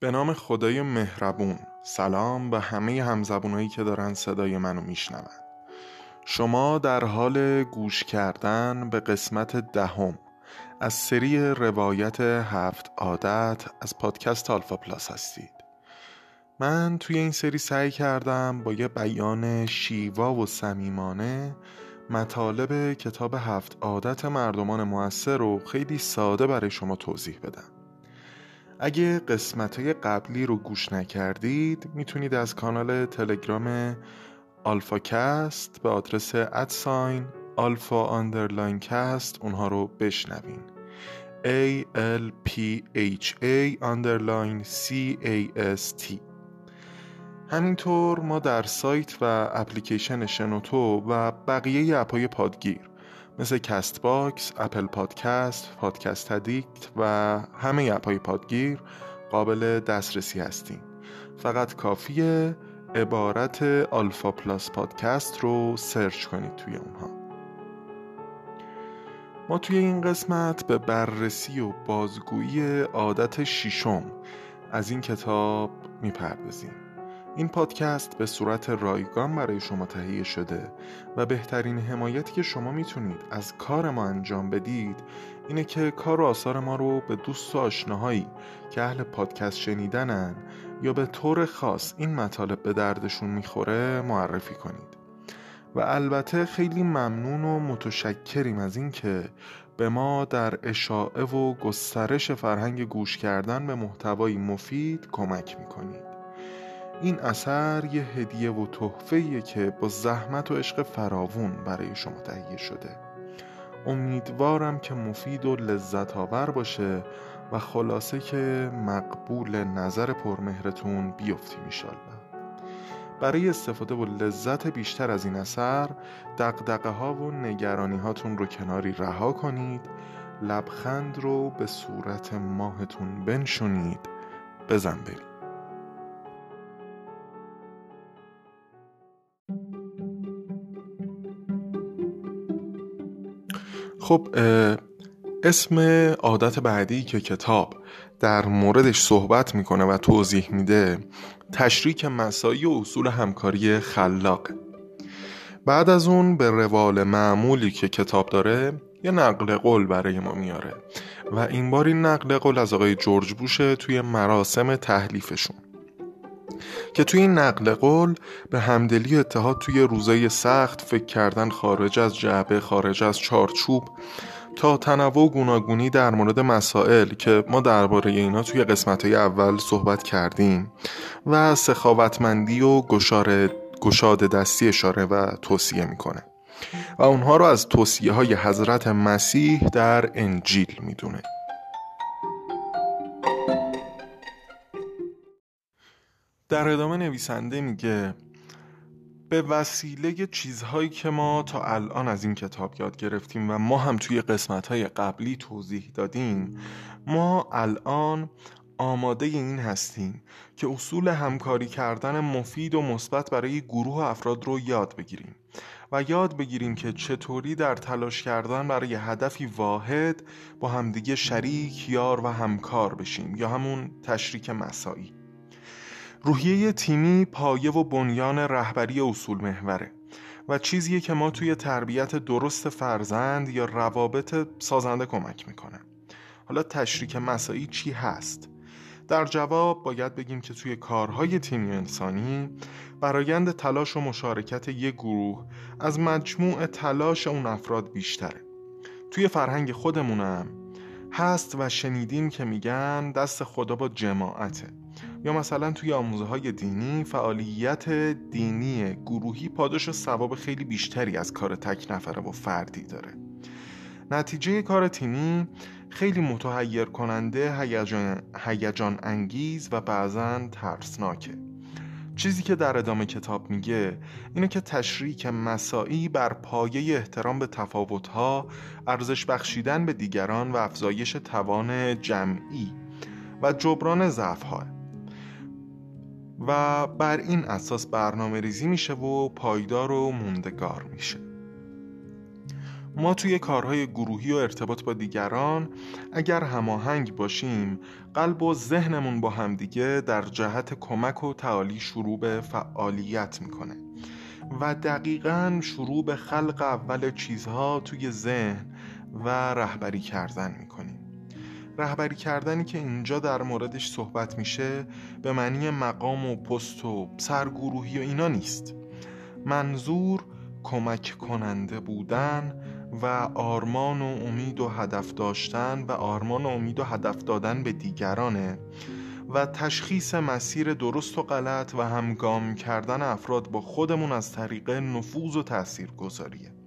به نام خدای مهربون. سلام به همه همزبونایی که دارن صدای منو میشنون. شما در حال گوش کردن به قسمت دهم از سری روایت هفت عادت از پادکست آلفا پلاس هستید. من توی این سری سعی کردم با یه بیان شیوا و صمیمانه مطالب کتاب هفت عادت مردمان موثر رو خیلی ساده برای شما توضیح بدم. اگه قسمت قبلی رو گوش نکردید می‌تونید از کانال تلگرام آلفا کست به آدرس at sign alpha underline cast اونها رو بشنوین. A L P H A underline C A S T. همینطور ما در سایت و اپلیکیشن شنوتو و بقیه اپای پادگیر مثل Castbox، Apple Podcast، Podcast Addict و همه اپای پادگیر قابل دسترسی هستیم. فقط کافیه عبارت آلفا پلاس پادکست رو search کنید توی اونها. ما توی این قسمت به بررسی و بازگویی عادت شیشم از این کتاب می‌پردازیم. این پادکست به صورت رایگان برای شما تهیه شده و بهترین حمایتی که شما می‌تونید از کار ما انجام بدید اینه که کار و آثار ما رو به دوست و آشناهایی که اهل پادکست شنیدنن یا به طور خاص این مطالب به دردشون می‌خوره معرفی کنید. و البته خیلی ممنون و متشکریم از اینکه به ما در اشاعه و گسترش فرهنگ گوش کردن به محتوایی مفید کمک می‌کنید. این اثر یه هدیه و تحفه‌ایه که با زحمت و عشق فراوون برای شما تهیه شده. امیدوارم که مفید و لذت آور باشه و خلاصه که مقبول نظر پرمهرتون بیفتی میشالله برای استفاده و لذت بیشتر از این اثر دقدقه ها و نگرانی هاتون رو کناری رها کنید لبخند رو به صورت ماهتون بنشونید بزن برید. خب اسم عادت بعدی که کتاب در موردش صحبت می‌کنه و توضیح میده تشریک مسایی و اصول همکاری خلاقه بعد از اون به روال معمولی که کتاب داره یه نقل قول برای ما میاره. و این بار این نقل قول از آقای جورج بوشه توی مراسم تحلیفشون. که توی این نقل قول به همدلی و اتحاد توی روزای سخت فکر کردن خارج از جعبه خارج از چارچوب تا تنوع و گوناگونی در مورد مسائل که ما درباره اینا توی قسمت های اول صحبت کردیم و سخاوتمندی و گشاره گشاد دستی اشاره و توصیه می‌کنه. و اونها رو از توصیه های حضرت مسیح در انجیل می‌دونه. در ادامه نویسنده میگه به وسیله چیزهایی که ما تا الان از این کتاب یاد گرفتیم و ما هم توی قسمتهای قبلی توضیح دادیم ما الان آماده این هستیم که اصول همکاری کردن مفید و مثبت برای گروه افراد رو یاد بگیریم و یاد بگیریم که چطوری در تلاش کردن برای هدفی واحد با همدیگه شریک، یار و همکار بشیم یا همون تشریک مسایی روحیه تیمی پایه و بنیان رهبری اصول محوره و چیزیه که ما توی تربیت درست فرزند یا روابط سازنده کمک می‌کنه. حالا تشریک مسایی چی هست؟ در جواب باید بگیم که توی کارهای تیمی انسانی برایند تلاش و مشارکت یک گروه از مجموع تلاش اون افراد بیشتره. توی فرهنگ خودمونم هست و شنیدیم که میگن دست خدا با جماعته. یا مثلا توی آموزه های دینی فعالیت دینی گروهی پاداش و ثواب خیلی بیشتری از کار تک نفره و فردی داره. نتیجه کار تیمی خیلی متحیر کننده هیجان انگیز و بعضا ترسناکه. چیزی که در ادامه کتاب میگه اینه که تشریک مساعی بر پایه احترام به تفاوتها ارزش بخشیدن به دیگران و افزایش توان جمعی و جبران ضعف‌ها. و بر این اساس برنامه ریزی میشه و پایدار و موندگار میشه. ما توی کارهای گروهی و ارتباط با دیگران اگر هماهنگ باشیم قلب و ذهنمون با همدیگه در جهت کمک و تعالی شروع به فعالیت می‌کنه و دقیقا شروع به خلق اول چیزها توی ذهن و رهبری کردن می‌کنیم. رهبری کردنی که اینجا در موردش صحبت میشه به معنی مقام و پست و سرگروهی و اینا نیست. منظور کمک کننده بودن و آرمان و امید و هدف داشتن و آرمان و امید و هدف دادن به دیگرانه و تشخیص مسیر درست و غلط و همگام کردن افراد با خودمون از طریق نفوذ و تأثیر گذاریه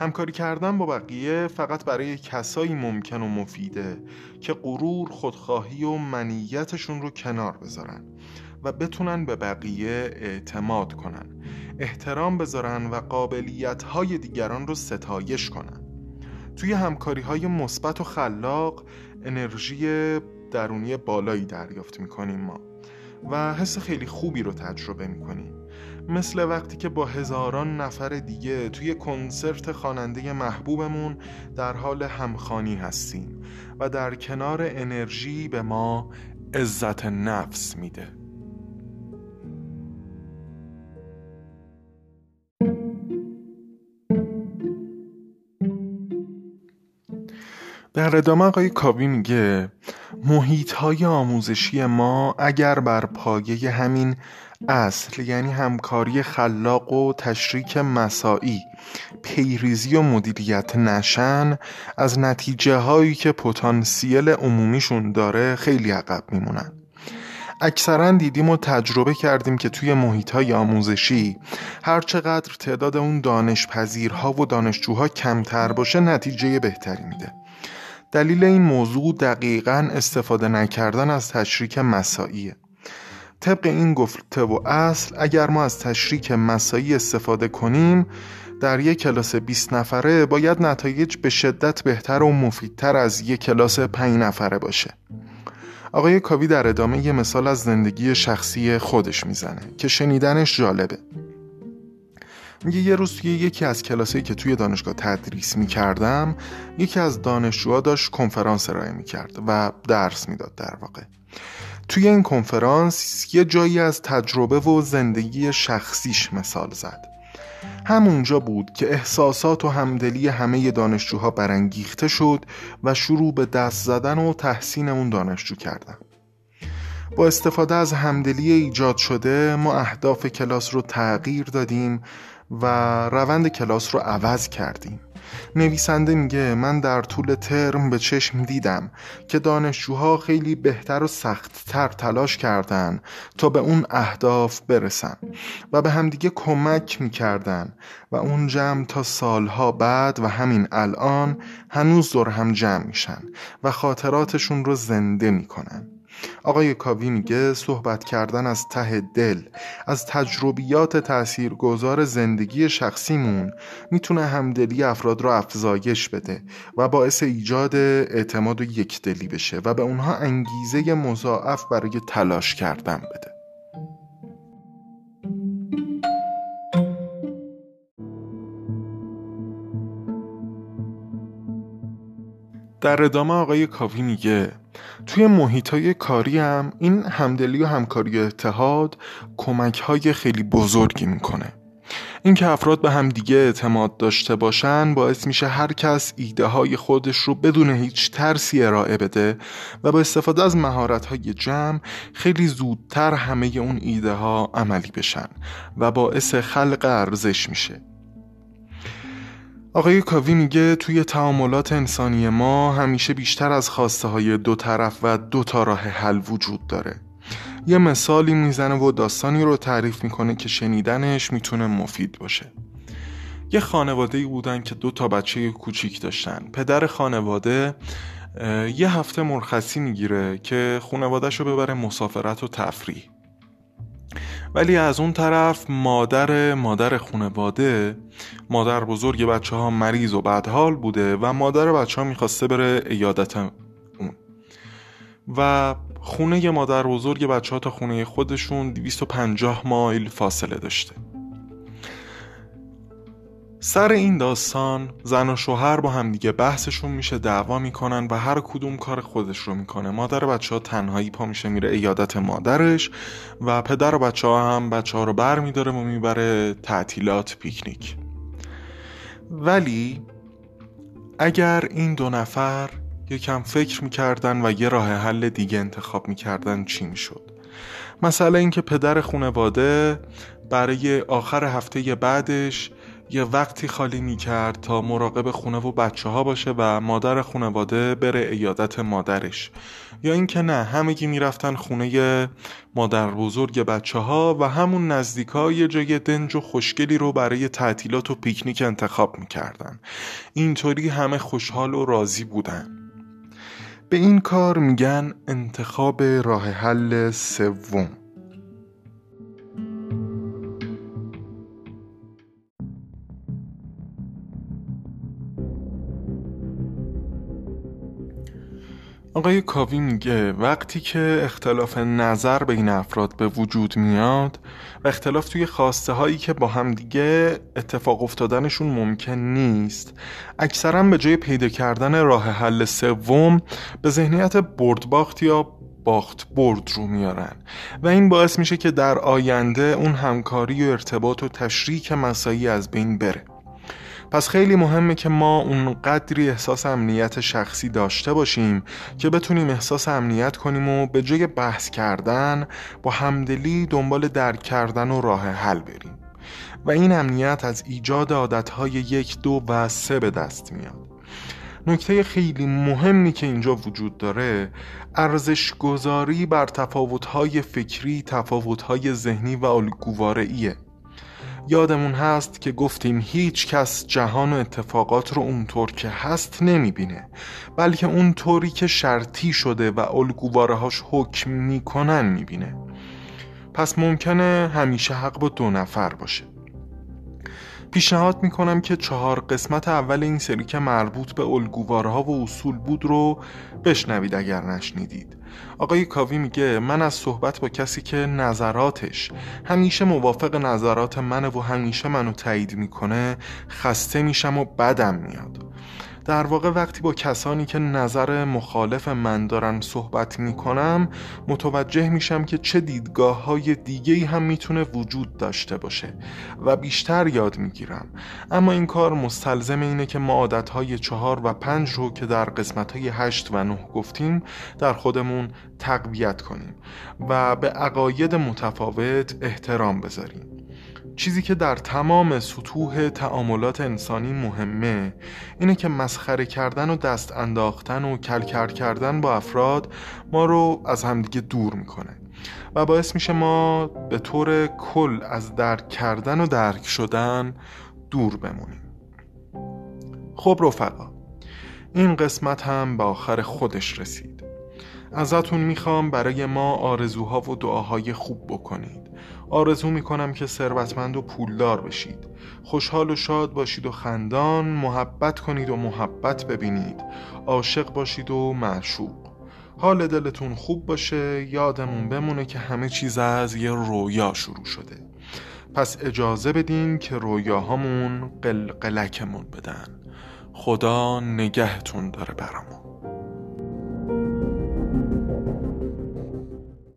همکاری کردن با بقیه فقط برای کسایی ممکن و مفیده که غرور، خودخواهی و منیتشون رو کنار بذارن و بتونن به بقیه اعتماد کنن احترام بذارن و قابلیت های دیگران رو ستایش کنن. توی همکاری های مثبت و خلاق انرژی درونی بالایی دریافت می‌کنیم ما و حس خیلی خوبی رو تجربه می‌کنیم. مثل وقتی که با هزاران نفر دیگه توی کنسرت خواننده محبوبمون در حال همخانی هستیم و در کنار انرژی به ما عزت نفس میده. در ادامه آقای کاوی میگه محیط های آموزشی ما اگر بر پایه همین اصل یعنی همکاری خلاق و تشریک مساعی. پیریزی و مدیریت نشن از نتیجه هایی که پتانسیل عمومیشون داره خیلی عقب میمونن. اکثرا دیدیم و تجربه کردیم که توی محیط های آموزشی هرچقدر تعداد اون دانشپذیرها و دانشجوها کمتر باشه نتیجه بهتری میده. دلیل این موضوع دقیقا استفاده نکردن از تشریک مساعیه. طبق این گفته و اصل اگر ما از تشریک مسایی استفاده کنیم در یک کلاس 20 نفره باید نتایج به شدت بهتر و مفیدتر از یک کلاس 5 نفره باشه. آقای کاوی در ادامه یه مثال از زندگی شخصی خودش می‌زنه که شنیدنش جالبه. میگه یه روز توی یکی از کلاسایی که توی دانشگاه تدریس می‌کردم یکی از دانشجوها داشت کنفرانس ارائه می‌کرد و درس می‌داد در واقع. توی این کنفرانس یه جایی از تجربه و زندگی شخصیش مثال زد. همونجا بود که احساسات و همدلی همه دانشجوها برانگیخته شد و شروع به دست زدن و تحسین اون دانشجو کردن. با استفاده از همدلی ایجاد شده ما اهداف کلاس رو تغییر دادیم و روند کلاس رو عوض کردیم. نویسنده میگه من در طول ترم به چشم دیدم که دانشجوها خیلی بهتر و سختتر تلاش کردن تا به اون اهداف برسن و به همدیگه کمک می‌کردن و اون جمع تا سالها بعد و همین الان هنوز دور هم جمع میشن و خاطراتشون رو زنده می‌کنن. آقای کاوی میگه صحبت کردن از ته دل از تجربیات تاثیرگذار زندگی شخصیمون می‌تونه همدلی افراد رو افزایش بده و باعث ایجاد اعتماد و یکدلی بشه و به اونها انگیزه مضاعف برای تلاش کردن بده. در ادامه آقای کاوی میگه توی محیط های کاری هم این همدلی و همکاری اتحاد کمک های خیلی بزرگی می‌کنه. اینکه افراد به هم دیگه اعتماد داشته باشن باعث میشه هر کس ایده های خودش رو بدون هیچ ترسی ارائه بده و با استفاده از مهارت های جمع خیلی زودتر همه اون ایده ها عملی بشن و باعث خلق ارزش میشه. آقای کاوی میگه توی تعاملات انسانی ما همیشه بیشتر از خواسته های دو طرف و دو تا راه حل وجود داره. یه مثالی می‌زنه و داستانی رو تعریف می‌کنه که شنیدنش می‌تونه مفید باشه. یه خانواده بودن که دو تا بچه کوچیک داشتن. پدر خانواده یه هفته مرخصی می‌گیره که خانوادهش رو ببره مسافرت و تفریح. ولی از اون طرف مادر مادر خونواده مادر بزرگ بچه ها مریض و بدحال بوده و مادر بچه ها می‌خواسته بره ایادت اون. و خونه مادر بزرگ بچه ها تا خونه خودشون 250 مایل فاصله داشته. سر این داستان زن و شوهر با همدیگه بحثشون میشه دعوا می‌کنن و هر کدوم کار خودش رو می‌کنه. مادر بچه ها تنهایی پا میشه میره ایادت مادرش و پدر بچه ها هم بچه ها رو بر میداره و می‌بره تعطیلات پیکنیک. ولی اگر این دو نفر یکم فکر می‌کردن و یه راه حل دیگه انتخاب می‌کردن چی می‌شد؟ مثلا اینکه پدر خونواده برای آخر هفته بعدش یه وقتی خالی می کرد تا مراقب خونه و بچه ها باشه و مادر خونواده بره ایادت مادرش. یا اینکه نه همگی می‌رفتن خونه مادر بزرگ بچه ها و همون نزدیک ها یه جای دنج و خوشگلی رو برای تعطیلات و پیکنیک انتخاب می‌کردن. اینطوری همه خوشحال و راضی بودن. به این کار میگن انتخاب راه حل سوم. آقای کاوی میگه وقتی که اختلاف نظر بین افراد به وجود میاد و اختلاف توی خواسته هایی که با هم دیگه اتفاق افتادنشون ممکن نیست اکثرا به جای پیدا کردن راه حل سوم به ذهنیت بردباخت یا باخت برد رو میارن. و این باعث میشه که در آینده اون همکاری و ارتباط و تشریک مسایی از بین بره. پس خیلی مهمه که ما اون قدری احساس امنیت شخصی داشته باشیم که بتونیم احساس امنیت کنیم و به جای بحث کردن با همدلی دنبال درک کردن و راه حل بریم. و این امنیت از ایجاد عادتهای یک دو و سه به دست میاد. نکته خیلی مهمی که اینجا وجود داره ارزش گذاری بر تفاوتهای فکری، تفاوتهای ذهنی و الگوواره‌ایه یادمون هست که گفتیم هیچ کس جهان و اتفاقات رو اونطور که هست نمی‌بینه بلکه اونطوری که شرطی شده و الگووارهاش حکم می‌کنن می‌بینه. پس ممکنه همیشه حق با دو نفر باشه. پیشنهاد می‌کنم که چهار قسمت اول این سری که مربوط به الگووارها و اصول بود رو بشنوید اگر نشنیدید. آقای کاوی میگه من از صحبت با کسی که نظراتش همیشه موافق نظرات منه و همیشه منو تایید می‌کنه خسته میشم و بدم میاد. در واقع وقتی با کسانی که نظر مخالف من دارن صحبت می‌کنم متوجه میشم که چه دیدگاه های دیگه هم می‌تونه وجود داشته باشه و بیشتر یاد می‌گیرم. اما این کار مستلزم اینه که ما عادت های چهار و پنج رو که در قسمت های هشت و نه گفتیم در خودمون تقویت کنیم و به عقاید متفاوت احترام بذاریم. چیزی که در تمام سطوح تعاملات انسانی مهمه اینه که مسخره کردن و دست انداختن و کلکر کردن با افراد ما رو از همدیگه دور می‌کنه و باعث میشه ما به طور کل از درک کردن و درک شدن دور بمونیم. خب رفقا این قسمت هم به آخر خودش رسید. ازتون می‌خوام برای ما آرزوها و دعاهای خوب بکنید. آرزو می‌کنم که ثروتمند و پولدار بشید. خوشحال و شاد باشید و خندان محبت کنید و محبت ببینید. عاشق باشید و معشوق. حال دلتون خوب باشه یادمون بمونه که همه چیز از یه رویا شروع شده. پس اجازه بدین که رویاهامون قلقلکمون بدن. خدا نگهتون داره برامون.